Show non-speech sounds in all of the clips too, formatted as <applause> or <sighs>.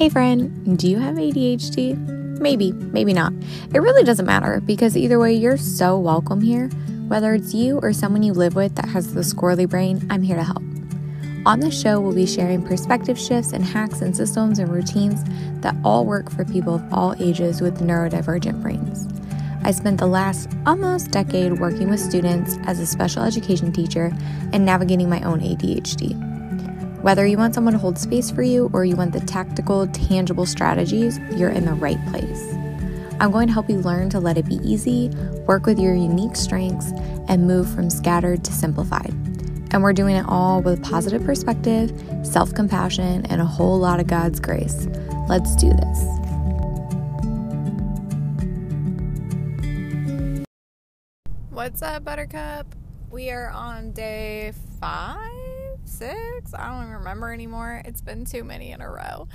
Hey, friend, do you have ADHD? Maybe, maybe not. It really doesn't matter because either way, you're so welcome here. Whether it's you or someone you live with that has the squirrely brain, I'm here to help. On the show, we'll be sharing perspective shifts and hacks and systems and routines that all work for people of all ages with neurodivergent brains. I spent the last almost decade working with students as a special education teacher and navigating my own ADHD. Whether you want someone to hold space for you or you want the tactical, tangible strategies, you're in the right place. I'm going to help you learn to let it be easy, work with your unique strengths, and move from scattered to simplified. And we're doing it all with positive perspective, self compassion, and a whole lot of God's grace. Let's do this. What's up, Buttercup? We are on day five six. I don't even remember anymore. It's been too many in a row.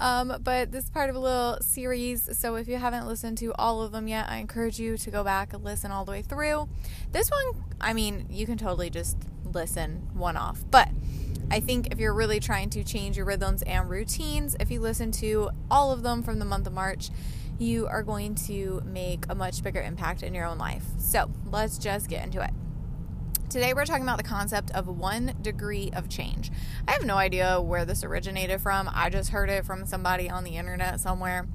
Um, but this is part of a little series. So if you haven't listened to all of them yet, I encourage you to go back and listen all the way through. This one, I mean, you can totally just listen one off. But I think if you're really trying to change your rhythms and routines, if you listen to all of them from the month of March, you are going to make a much bigger impact in your own life. So let's just get into it. Today, we're talking about the concept of one degree of change. I have no idea where this originated from. I just heard it from somebody on the internet somewhere.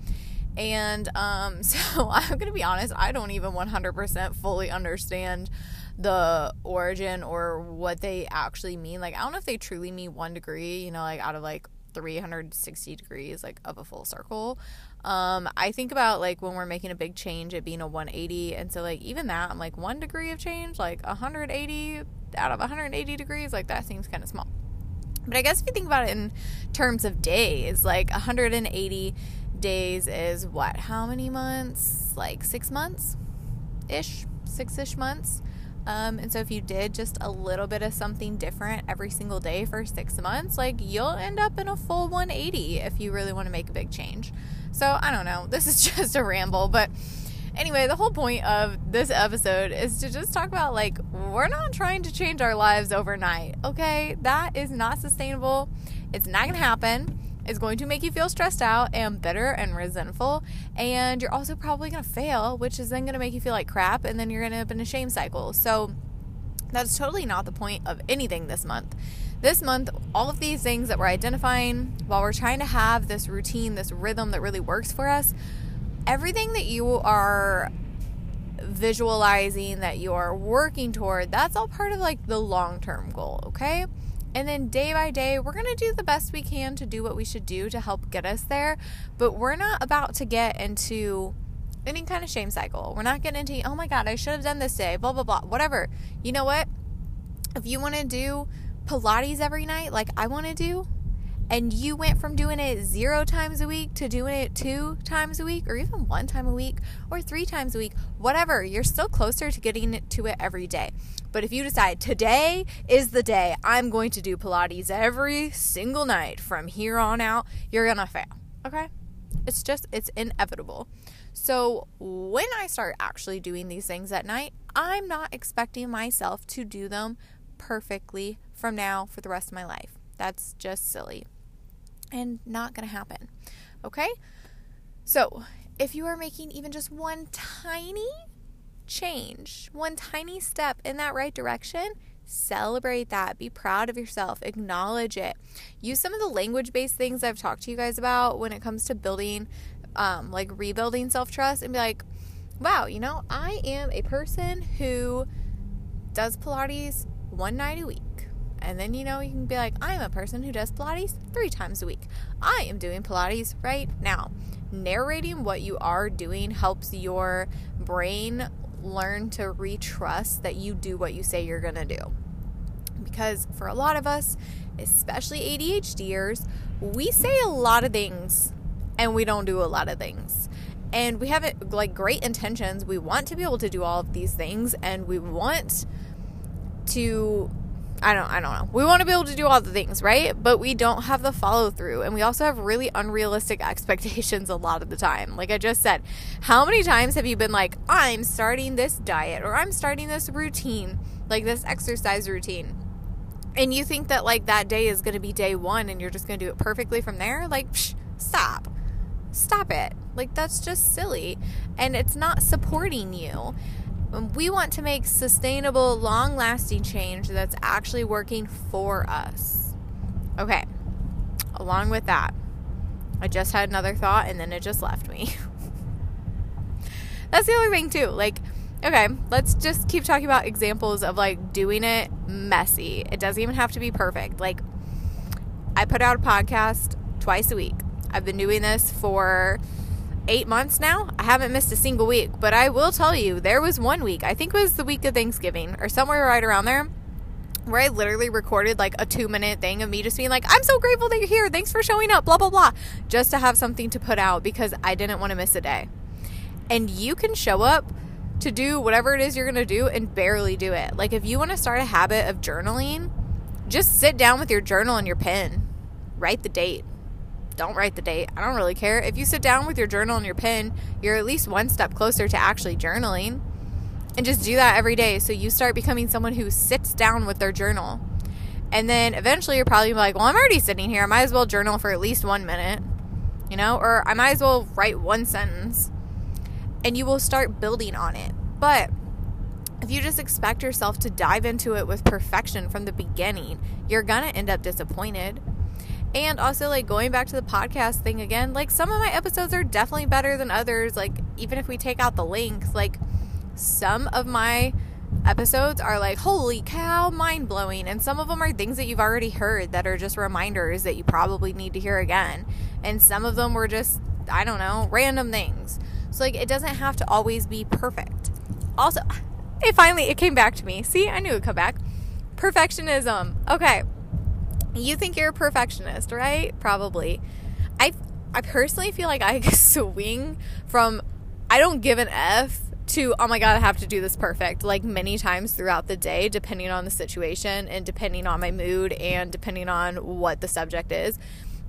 And um, <laughs> so I'm going to be honest, I don't even 100% fully understand the origin or what they actually mean. Like, I don't know if they truly mean one degree, you know, like out of like 360 degrees, like of a full circle. Um, I think about like when we're making a big change, it being a 180, and so like even that, I'm like one degree of change, like 180 out of 180 degrees, like that seems kind of small. But I guess if you think about it in terms of days, like 180 days is what? How many months? Like six months ish, six ish months. Um, and so if you did just a little bit of something different every single day for six months, like you'll end up in a full 180 if you really want to make a big change. So I don't know. This is <laughs> just a ramble, but anyway, the whole point of this episode is to just talk about like we're not trying to change our lives overnight. Okay? That is not sustainable. It's not to happen. It's going to make you feel stressed out and bitter and resentful. And you're also probably to fail, which is then to make you feel like crap. And then you're to end up in a shame cycle. So that's totally not the point of anything this month. This month, all of these things that we're identifying while we're trying to have this routine, this rhythm that really works for us, everything that you are visualizing, that you are working toward, that's all part of like the long term goal, okay? And then day by day, we're going to do the best we can to do what we should do to help get us there. But we're not about to get into any kind of shame cycle. We're not getting into, oh my God, I should have done this day, blah, blah, blah, whatever. You know what? If you want to do Pilates every night, like I want to do, and you went from doing it zero times a week to doing it two times a week, or even one time a week, or three times a week, whatever, you're still closer to getting to it every day. But if you decide today is the day I'm going to do Pilates every single night from here on out, you're going to fail. Okay? It's just, it's inevitable. So when I start actually doing these things at night, I'm not expecting myself to do them perfectly from now for the rest of my life. That's just silly and not going to happen. Okay? So, if you are making even just one tiny change, one tiny step in that right direction, celebrate that. Be proud of yourself. Acknowledge it. Use some of the language based things I've talked to you guys about when it comes to building, um, like rebuilding self trust, and be like, wow, you know, I am a person who does Pilates one night a week. And then, you know, you can be like, I'm a person who does Pilates three times a week. I am doing Pilates right now. Narrating what you are doing helps your brain learn to retrust that you do what you say you're going to do. Because for a lot of us, especially ADHDers, we say a lot of things and we don't do a lot of things. And we have like great intentions. We want to be able to do all of these things and we want to I don't I don't know. We want to be able to do all the things, right? But we don't have the follow through and we also have really unrealistic <laughs> expectations a lot of the time. Like I just said, how many times have you been like, "I'm starting this diet or I'm starting this routine, like this exercise routine." And you think that like that day is going to be day 1 and you're just going to do it perfectly from there? Like, psh, stop. Stop it. Like, that's just silly. And it's not supporting you. Um, we want to make sustainable, long lasting change that's actually working for us. Okay. Along with that, I just had another thought and then it just left me. <laughs> that's the other thing, too. Like, okay, let's just keep talking about examples of like doing it messy. It doesn't even have to be perfect. Like, I put out a podcast twice a week. I've been doing this for eight months now. I haven't missed a single week, but I will tell you, there was one week, I think it was the week of Thanksgiving or somewhere right around there, where I literally recorded like a two minute thing of me just being like, I'm so grateful that you're here. Thanks for showing up, blah, blah, blah, just to have something to put out because I didn't want to miss a day. And you can show up to do whatever it is you're going to do and barely do it. Like if you want to start a habit of journaling, just sit down with your journal and your pen, write the date don't write the date. I don't really care. If you sit down with your journal and your pen, you're at least one step closer to actually journaling. And just do that every day. So you start becoming someone who sits down with their journal. And then eventually you're probably like, well, I'm already sitting here. I might as well journal for at least one minute, you know, or I might as well write one sentence. And you will start building on it. But if you just expect yourself to dive into it with perfection from the beginning, you're going to end up disappointed and also, like, going back to the podcast thing again, like, some of my episodes are definitely better than others. Like, even if we take out the links, like, some of my episodes are like, holy cow, mind blowing. And some of them are things that you've already heard that are just reminders that you probably need to hear again. And some of them were just, I don't know, random things. So, like, it doesn't have to always be perfect. Also, it finally, it came back to me. See, I knew it would come back. Perfectionism. Okay you think you're a perfectionist, right? Probably. I I personally feel like I <laughs> swing from I don't give an F to oh my god, I have to do this perfect like many times throughout the day depending on the situation and depending on my mood and depending on what the subject is.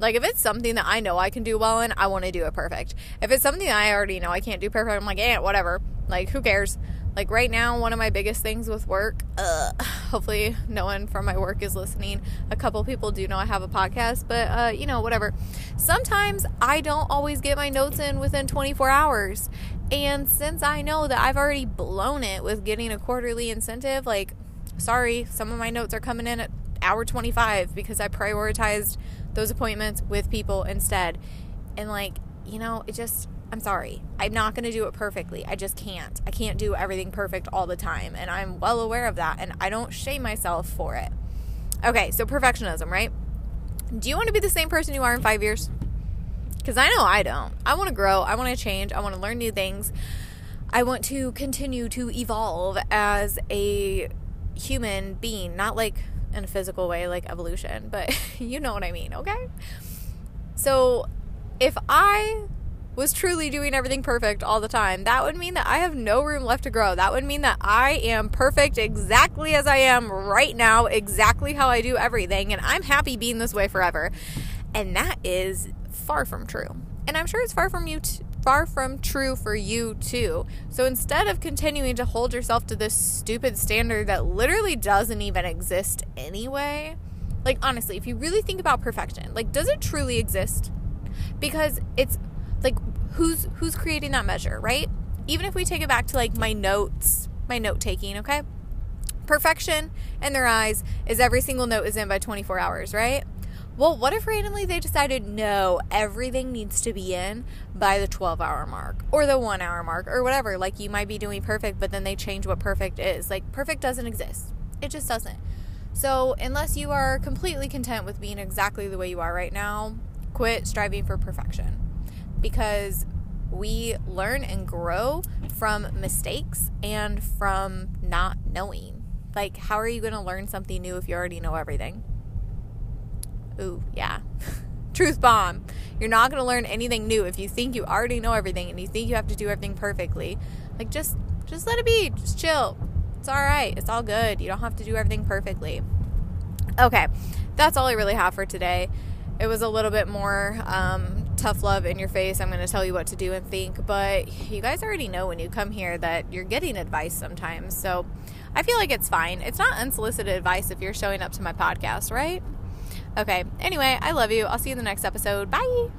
Like if it's something that I know I can do well in, I want to do it perfect. If it's something I already know I can't do perfect, I'm like, "Yeah, whatever." Like who cares? Like right now, one of my biggest things with work, uh, <sighs> hopefully no one from my work is listening. A couple people do know I have a podcast, but uh, you know, whatever. Sometimes I don't always get my notes in within 24 hours. And since I know that I've already blown it with getting a quarterly incentive, like, sorry, some of my notes are coming in at hour 25 because I prioritized those appointments with people instead. And like, you know, it just I'm sorry. I'm not going to do it perfectly. I just can't. I can't do everything perfect all the time. And I'm well aware of that. And I don't shame myself for it. Okay, so perfectionism, right? Do you want to be the same person you are in five years? Because I know I don't. I want to grow. I want to change. I want to learn new things. I want to continue to evolve as a human being, not like in a physical way, like evolution, but <laughs> you know what I mean, okay? So if I was truly doing everything perfect all the time, that would mean that I have no room left to grow. That would mean that I am perfect exactly as I am right now, exactly how I do everything, and I'm happy being this way forever. And that is far from true. And I'm sure it's far from you t- far from true for you too. So instead of continuing to hold yourself to this stupid standard that literally doesn't even exist anyway, like honestly, if you really think about perfection, like does it truly exist? Because it's like who's who's creating that measure, right? Even if we take it back to like my notes, my note taking, okay? Perfection in their eyes is every single note is in by 24 hours, right? Well, what if randomly they decided no, everything needs to be in by the 12 hour mark or the 1 hour mark or whatever? Like you might be doing perfect, but then they change what perfect is. Like perfect doesn't exist. It just doesn't. So, unless you are completely content with being exactly the way you are right now, quit striving for perfection because we learn and grow from mistakes and from not knowing. Like, how are you going to learn something new if you already know everything? Ooh, yeah. <laughs> Truth bomb. You're not going to learn anything new if you think you already know everything and you think you have to do everything perfectly. Like just just let it be. Just chill. It's all right. It's all good. You don't have to do everything perfectly. Okay. That's all I really have for today. It was a little bit more um, tough love in your face. I'm going to tell you what to do and think. But you guys already know when you come here that you're getting advice sometimes. So I feel like it's fine. It's not unsolicited advice if you're showing up to my podcast, right? Okay. Anyway, I love you. I'll see you in the next episode. Bye.